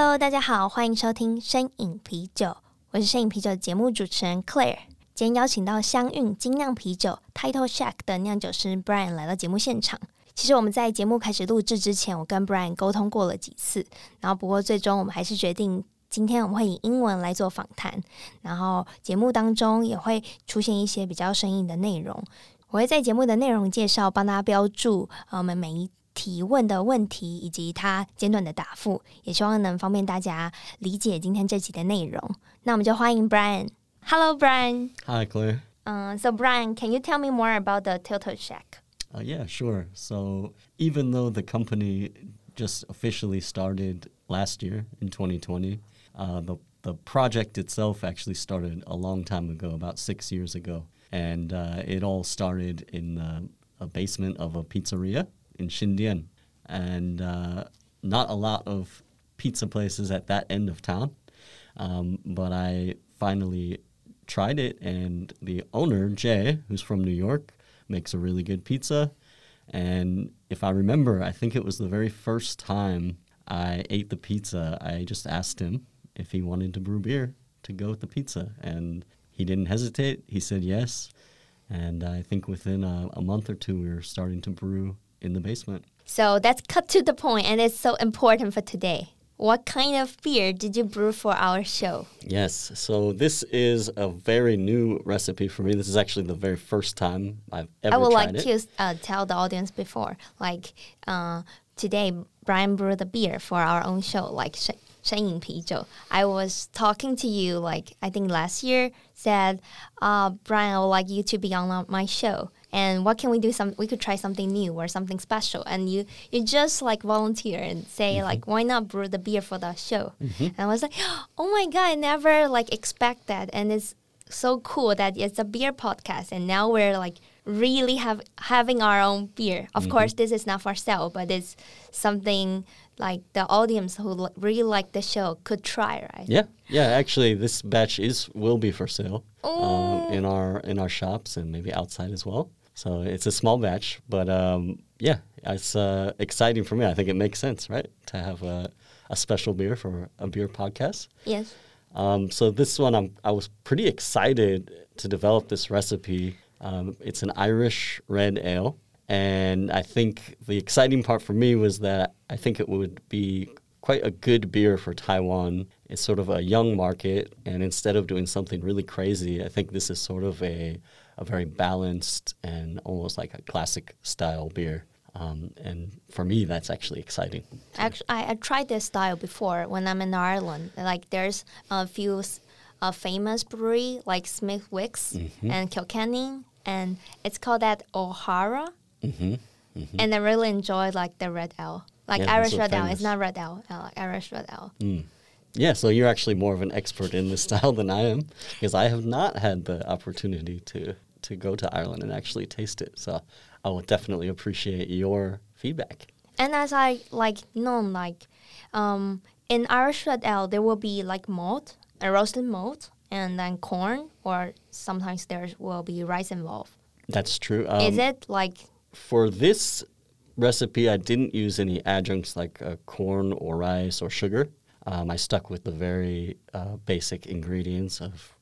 Hello，大家好，欢迎收听身影啤酒，我是身影啤酒的节目主持人 Claire。今天邀请到香韵精酿啤酒 Title Shack 的酿酒师 Brian 来到节目现场。其实我们在节目开始录制之前，我跟 Brian 沟通过了几次，然后不过最终我们还是决定今天我们会以英文来做访谈，然后节目当中也会出现一些比较生硬的内容。我会在节目的内容介绍帮大家标注呃我们每一。提问的问题以及他简短的答复，也希望能方便大家理解今天这集的内容。那我们就欢迎 Brian。Hello, Brian. Hi, Claire. Uh, so, Brian, can you tell me more about the Tilted Shack? Uh, yeah, sure. So, even though the company just officially started last year in 2020, uh, the the project itself actually started a long time ago, about six years ago, and uh, it all started in the a basement of a pizzeria in Xindian, and uh, not a lot of pizza places at that end of town. Um, but I finally tried it, and the owner, Jay, who's from New York, makes a really good pizza. And if I remember, I think it was the very first time I ate the pizza, I just asked him if he wanted to brew beer to go with the pizza. And he didn't hesitate. He said yes. And I think within a, a month or two, we were starting to brew in the basement. So that's cut to the point, and it's so important for today. What kind of beer did you brew for our show? Yes, so this is a very new recipe for me. This is actually the very first time I've ever I would like it. to uh, tell the audience before, like uh, today, Brian brewed the beer for our own show, like Sh- Shen I was talking to you, like I think last year, said, uh, Brian, I would like you to be on my show and what can we do some we could try something new or something special. And you you just like volunteer and say mm-hmm. like why not brew the beer for the show? Mm-hmm. and i was like oh my god i never like expect that. And it's so cool that it's a beer podcast and now we're like really have having our own beer. Of mm-hmm. course this is not for sale but it's something like the audience who really like the show could try right? Yeah. Yeah actually this batch is will be for sale um, in our in our shops and maybe outside as well so it's a small batch, but um, yeah, it's uh, exciting for me. I think it makes sense, right, to have a, a special beer for a beer podcast. Yes. Um, so this one, I'm, I was pretty excited to develop this recipe. Um, it's an Irish red ale, and I think the exciting part for me was that I think it would be quite a good beer for Taiwan. It's sort of a young market, and instead of doing something really crazy, I think this is sort of a a very balanced and almost like a classic style beer. Um, and for me, that's actually exciting. Actually, I, I, tried this style before when I'm in Ireland. Like there's a few uh, famous brewery like Smithwick's mm-hmm. and Kilkenny, and it's called that O'Hara. Mm-hmm. Mm-hmm. And I really enjoyed like the red ale, like yeah, Irish red ale. It's not red ale, uh, like Irish red ale. Mm. Yeah, so you're actually more of an expert in this style than I am, because I have not had the opportunity to to go to Ireland and actually taste it. So I will definitely appreciate your feedback. And as I like known, like um, in Irish red ale, there will be like malt, a roasted malt, and then corn, or sometimes there will be rice involved. That's true. Um, Is it like for this recipe? I didn't use any adjuncts like uh, corn or rice or sugar. Um, I stuck with the very uh, basic ingredients of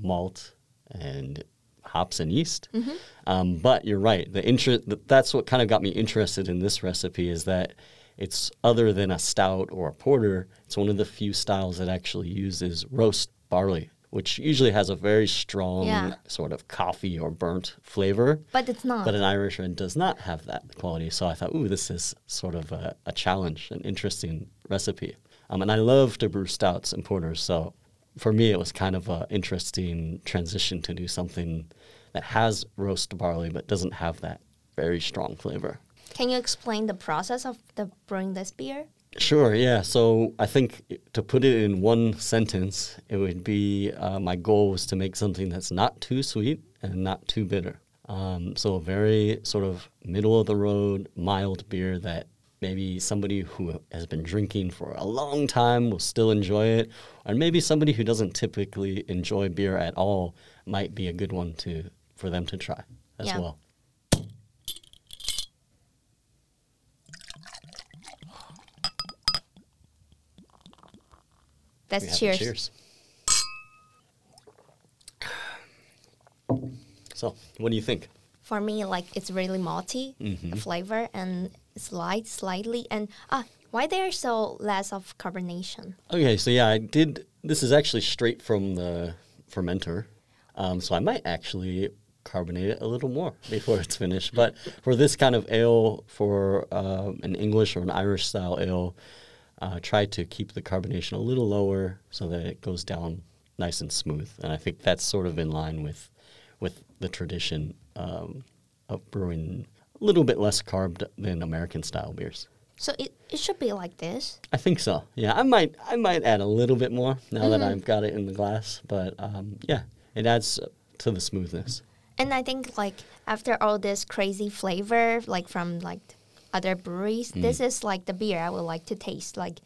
malt and hops and yeast. Mm-hmm. Um, but you're right. The interest that's what kind of got me interested in this recipe is that it's other than a stout or a porter. It's one of the few styles that actually uses roast barley, which usually has a very strong yeah. sort of coffee or burnt flavor. But it's not. But an Irish red does not have that quality. So I thought, ooh, this is sort of a, a challenge, an interesting recipe. Um, and I love to brew stouts and porters, so for me, it was kind of an interesting transition to do something that has roast barley but doesn't have that very strong flavor. Can you explain the process of the brewing this beer? Sure, yeah. So I think to put it in one sentence, it would be uh, my goal was to make something that's not too sweet and not too bitter. Um, so a very sort of middle of the road, mild beer that maybe somebody who has been drinking for a long time will still enjoy it, or maybe somebody who doesn't typically enjoy beer at all might be a good one to for them to try as Yeah. well. That's cheers. Cheers. So, what do you think? For me, like it's really malty Mm-hmm. flavor and slight, slightly, and ah, why there's so less of carbonation? Okay, so yeah, I did. This is actually straight from the fermenter, um, so I might actually carbonate it a little more before it's finished. But for this kind of ale, for uh, an English or an Irish style ale, uh, try to keep the carbonation a little lower so that it goes down nice and smooth. And I think that's sort of in line with with the tradition um, of brewing little bit less carb than American style beers. So it, it should be like this. I think so. Yeah, I might I might add a little bit more now that I've got it in the glass, but um, yeah, it adds to the smoothness. And I think like after all this crazy flavor, like from like other breweries, Mm. this is like the beer I would like to taste. Like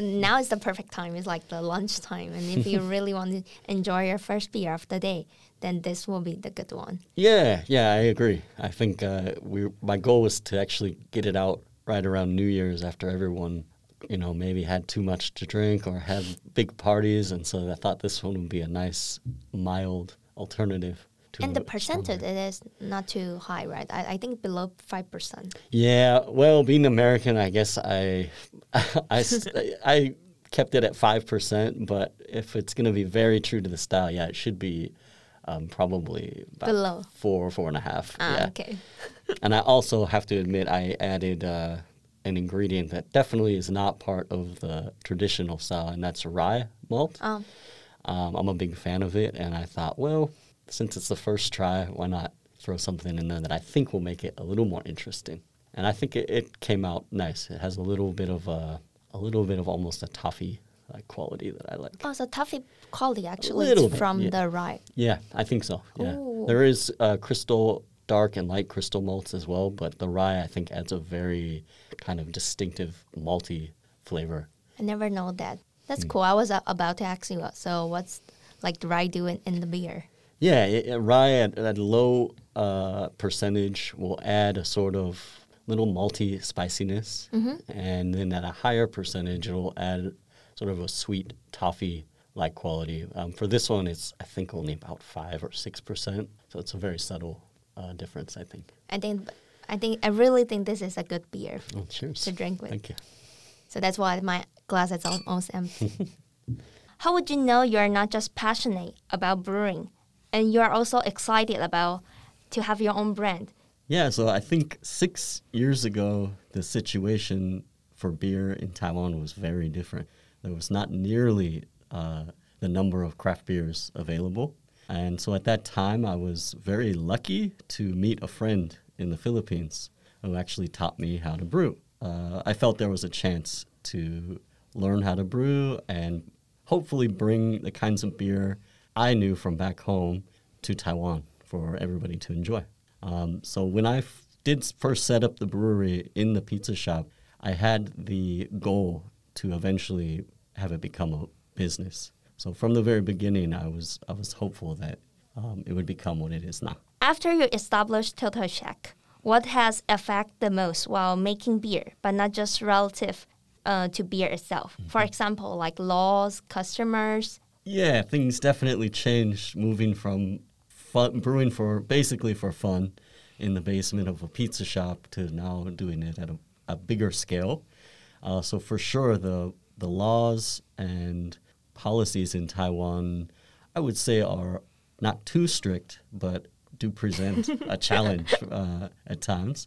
now is the perfect time. It's like the lunchtime, and if you really want to enjoy your first beer of the day, then this will be the good one. Yeah, yeah, I agree. I think uh, we my goal was to actually get it out right around New Year's after everyone, you know, maybe had too much to drink or had big parties, and so I thought this one would be a nice, mild alternative. To And the percentage it is not too high, right? I, I think below five percent. Yeah, well, being American, I guess I, I, I kept it at five percent. But if it's going to be very true to the style, yeah, it should be um, probably about Below. four, four and a half. Ah, yeah. okay. And I also have to admit, I added uh, an ingredient that definitely is not part of the traditional style, and that's rye malt. Um, Um, I'm a big fan of it, and I thought, well, since it's the first try, why not throw something in there that I think will make it a little more interesting? And I think it, it came out nice. It has a little bit of a, a little bit of almost a toffee like quality that I like. oh, so toffee quality actually bit, from yeah. the rye. Yeah, I think so. Yeah, Ooh. there is uh, crystal dark and light crystal malts as well, but the rye I think adds a very kind of distinctive malty flavor. I never know that. That's cool. I was uh, about to ask you. uh, So what's like the rye doing in the beer? Yeah, it, it- rye at, at a low uh, percentage will add a sort of little malty spiciness, and then at a higher percentage, it will add sort of a sweet toffee like quality. Um, for this one, it's I think only about five or six percent, so it's a very subtle uh, difference. I think. I think, I think, I really think this is a good beer Oh, to drink with. Thank you. So that's why my glass is almost empty. How would you know you are not just passionate about brewing, and you are also excited about to have your own brand? Yeah, so I think six years ago, the situation for beer in Taiwan was very different. There was not nearly uh, the number of craft beers available. And so at that time, I was very lucky to meet a friend in the Philippines who actually taught me how to brew. Uh, I felt there was a chance to learn how to brew and hopefully bring the kinds of beer I knew from back home to Taiwan for everybody to enjoy. Um, so when I f- did first set up the brewery in the pizza shop, I had the goal to eventually have it become a business. So from the very beginning, I was I was hopeful that um, it would become what it is now. After you established Tilted Shack, what has affected the most while making beer, but not just relative uh, to beer itself? For example, like laws, customers. Yeah, things definitely changed moving from fun, brewing for basically for fun in the basement of a pizza shop to now doing it at a, a bigger scale. Uh, so for sure, the the laws and policies in Taiwan, I would say, are not too strict, but do present a challenge uh, at times,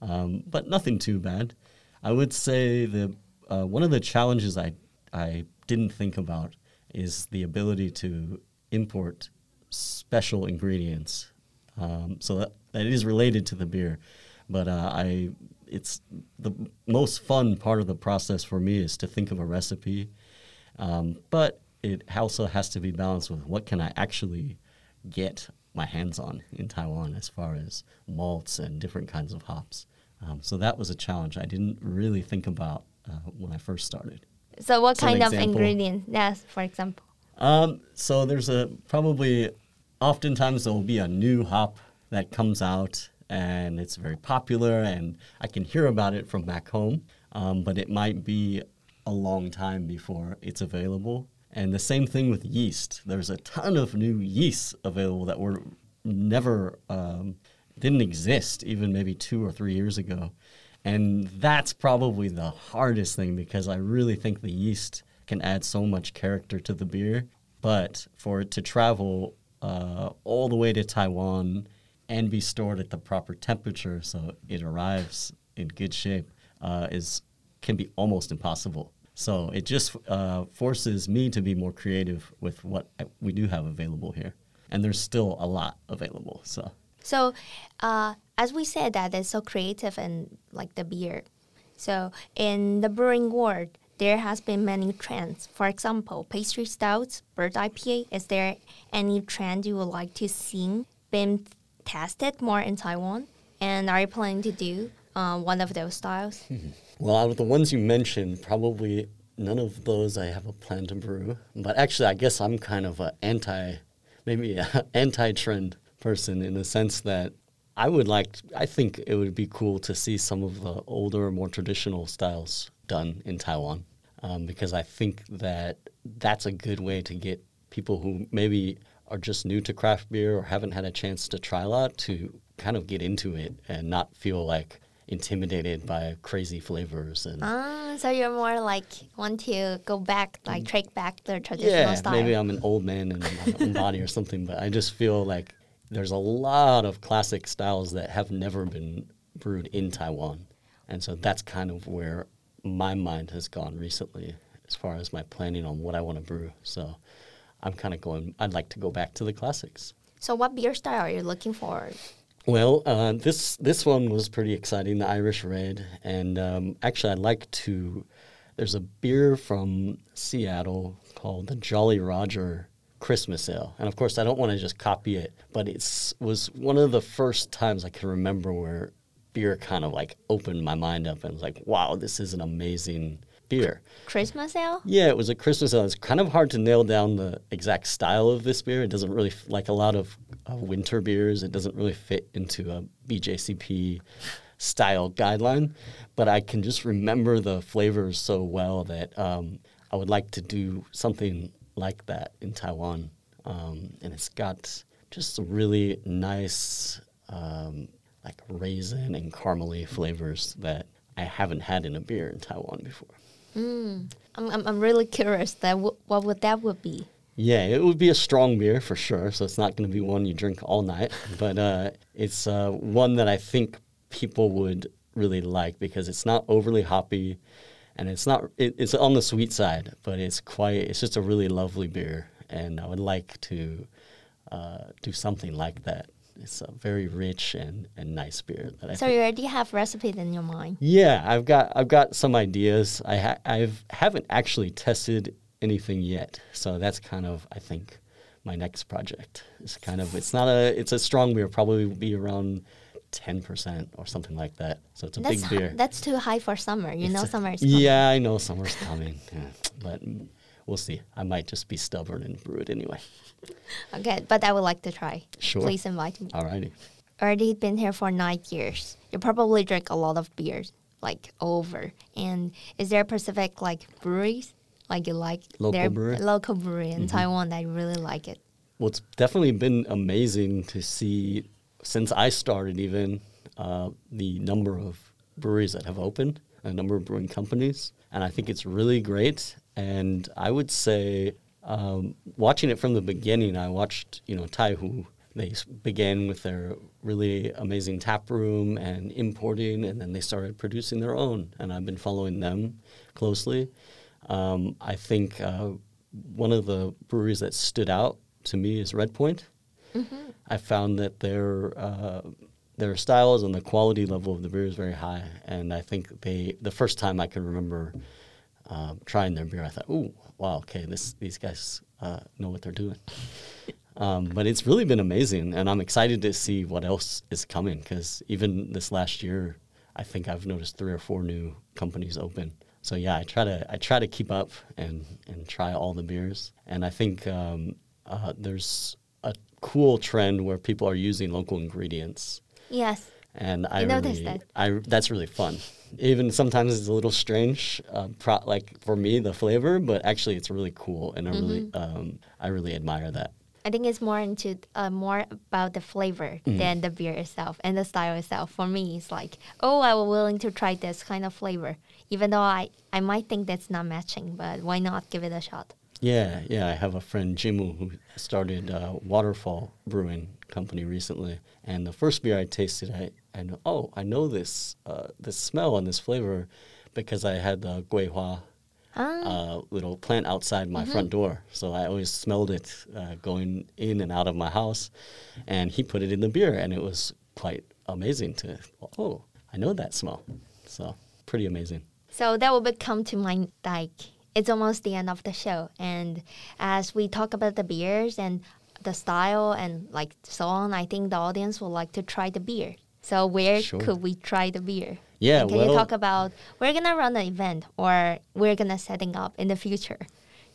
um, but nothing too bad. I would say the uh, one of the challenges I I didn't think about is the ability to import special ingredients. Um, so that, that is related to the beer, but uh, I it's the most fun part of the process for me is to think of a recipe, um, but it also has to be balanced with what can I actually get my hands on in Taiwan as far as malts and different kinds of hops. Um, so that was a challenge I didn't really think about uh, when I first started. So what Some kind of example. ingredients? Yes, for example. Um, so there's a probably oftentimes there will be a new hop that comes out and it's very popular and I can hear about it from back home, um, but it might be a long time before it's available. And the same thing with yeast. There's a ton of new yeasts available that were never um, didn't exist even maybe two or three years ago. And that's probably the hardest thing because I really think the yeast can add so much character to the beer. But for it to travel uh, all the way to Taiwan and be stored at the proper temperature so it arrives in good shape uh, is can be almost impossible. So it just uh, forces me to be more creative with what we do have available here, and there's still a lot available. So So, uh, as we said, that it's so creative and like the beer. So, in the brewing world, there has been many trends. For example, pastry stouts, brut IPA. Is there any trend you would like to see been tested more in Taiwan? And are you planning to do uh, one of those styles? Well, out of the ones you mentioned, probably none of those I have a plan to brew. But actually, I guess I'm kind of an anti, maybe anti-trend person in the sense that I would like. I think it would be cool to see some of the older, more traditional styles done in Taiwan, um, because I think that that's a good way to get people who maybe are just new to craft beer or haven't had a chance to try a lot to kind of get into it and not feel like intimidated by crazy flavors and Ah, so you're more like want to go back, like take back the traditional yeah style. maybe i'm an old man in my own body or something but i just feel like there's a lot of classic styles that have never been brewed in taiwan. And so that's kind of where my mind has gone recently as far as my planning on what i want to brew. So i'm kind of going i'd like to go back to the classics so, what beer style are you looking for? Well, uh, this this one was pretty exciting, the Irish Red, and um, actually, I'd like to. There's a beer from Seattle called the Jolly Roger Christmas Ale, and of course, I don't want to just copy it, but it was one of the first times I can remember where beer kind of like opened my mind up and was like, wow, this is an amazing beer. Christmas ale? Yeah, it was a Christmas ale. It's kind of hard to nail down the exact style of this beer. It doesn't really, f- like a lot of uh, winter beers, it doesn't really fit into a BJCP style guideline. But I can just remember the flavors so well that um, I would like to do something like that in Taiwan. Um, and it's got just some really nice, um, like raisin and caramely flavors that I haven't had in a beer in Taiwan before. I'm, I'm, I'm really curious that what would that would be. Yeah, it would be a strong beer for sure. So it's not going to be one you drink all night, but uh, it's uh, one that I think people would really like because it's not overly hoppy, and it's not it, it's on the sweet side, but it's quite it's just a really lovely beer, and I would like to uh, do something like that. It's a very rich and, and nice beer that I So think you already have recipes in your mind. yeah, I've got I've got some ideas. I ha- I've haven't actually tested anything yet, so that's kind of I think my next project. It's kind of it's not a it's a strong beer, probably be around ten percent or something like that. So it's a That's big hi- beer. that's too high for summer. You know It's a- summer is coming. Yeah, I know summer's coming, yeah. but we'll see. I might just be stubborn and brew it anyway. Okay, but I would like to try. Sure. Please invite me. Alrighty. Already been here for nine years. You probably drink a lot of beers, like over. And is there a Pacific like breweries like you like Local brewery? local brewery in Taiwan that you really like it? Well, it's definitely been amazing to see since I started, even uh, the number of breweries that have opened, a number of brewing companies, and I think it's really great. And I would say, um, watching it from the beginning, I watched you know Taihu. They began with their really amazing tap room and importing, and then they started producing their own. And I've been following them closely. Um, I think uh, one of the breweries that stood out to me is Red Point. I found that their uh, their styles and the quality level of the beer is very high. And I think they the first time I can remember um, trying their beer, I thought, "Ooh, wow, okay, this these guys uh, know what they're doing." Um, but it's really been amazing, and I'm excited to see what else is coming. Because even this last year, I think I've noticed three or four new companies open. So yeah, I try to I try to keep up and and try all the beers. And I think um, uh, there's a cool trend where people are using local ingredients. Yes. And I I really, that. I that's really fun. Even sometimes it's a little strange, uh, pro- like for me the flavor, but actually it's really cool, and I really Mm-hmm. um, I really admire that. I think it's more into uh, more about the flavor Mm. than the beer itself and the style itself. For me, it's like, oh, I was willing to try this kind of flavor, even though I, I might think that's not matching, but why not give it a shot? Yeah, yeah. I have a friend Jimu who started uh, Waterfall Brewing Company recently, and the first beer I tasted, I, I know, oh, I know this uh, this smell and this flavor because I had the guihua Ah, uh, little plant outside my front door, so I always smelled it uh, going in and out of my house, and he put it in the beer, and it was quite amazing to, oh, I know that smell, so pretty amazing. so that will become to mind like it's almost the end of the show. And as we talk about the beers and the style and like so on, I think the audience would like to try the beer. So where Sure. could we try the beer? Yeah, And can well, you talk about we're gonna run an event or we're gonna setting up in the future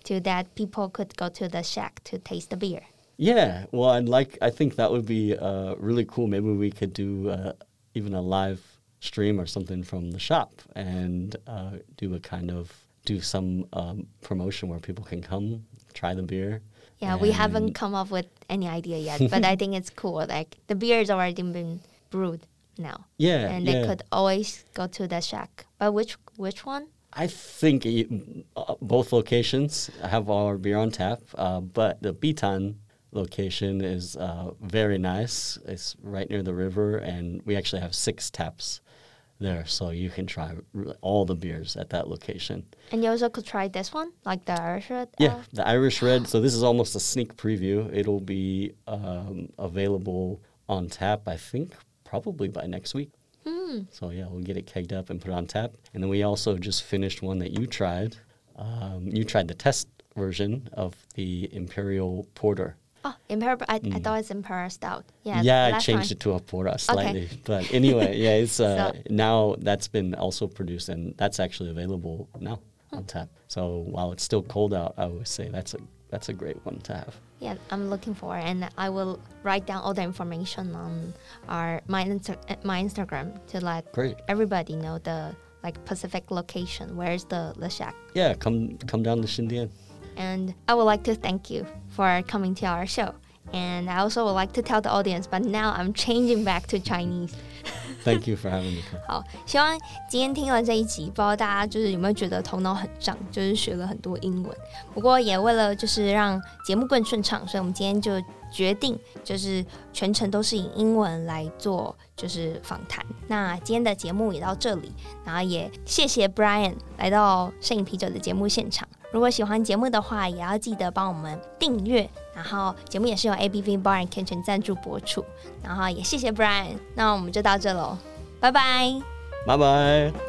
to that people could go to the shack to taste the beer. Yeah, well, I'd like. I think that would be uh, really cool. Maybe we could do uh, even a live stream or something from the shop and uh, do a kind of do some um, promotion where people can come try the beer. Yeah, we haven't come up with any idea yet, but I think it's cool. Like the beer has already been brewed now, Yeah, and yeah. they could always go to the shack. But which which one? I think it, uh, both locations have our beer on tap, uh, but the Bitan location is uh, very nice. It's right near the river, and we actually have six taps there, so you can try all the beers at that location. And you also could try this one, like the Irish Red. Yeah, uh, the Irish Red. So this is almost a sneak preview. It'll be um, available on tap, I think, probably by next week. hmm. So yeah, we'll get it kegged up and put it on tap. And then we also just finished one that you tried. Um, you tried the test version of the Imperial Porter. Oh, Imperial. I, I thought it's Imperial Stout. Yeah. Mm. yeah, I changed time. it to a porter slightly. But anyway, yeah, it's uh, So- now that's been also produced and that's actually available now on tap. So while it's still cold out, I would say that's a that's a great one to have. Yeah, I'm looking for, and I will write down all the information on our my Insta- my Instagram to let Great. everybody know the like Pacific location. Where's the the shack? Yeah, come come down to Shindian. And I would like to thank you for coming to our show. And I also would like to tell the audience, but now I'm changing back to Chinese. Thank you for having me. 好，希望今天听了这一集，不知道大家就是有没有觉得头脑很胀，就是学了很多英文。不过也为了就是让节目更顺畅，所以我们今天就决定就是全程都是以英文来做 就是访谈。那今天的节目也到这里，然后也谢谢 Brian 来到摄影啤酒的节目现场。如果喜欢节目的话，也要记得帮我们订阅。然后节目也是由 A B V Bar and Kitchen 赞助播出。然后也谢谢 Brian，那我们就到这喽，拜拜。拜拜。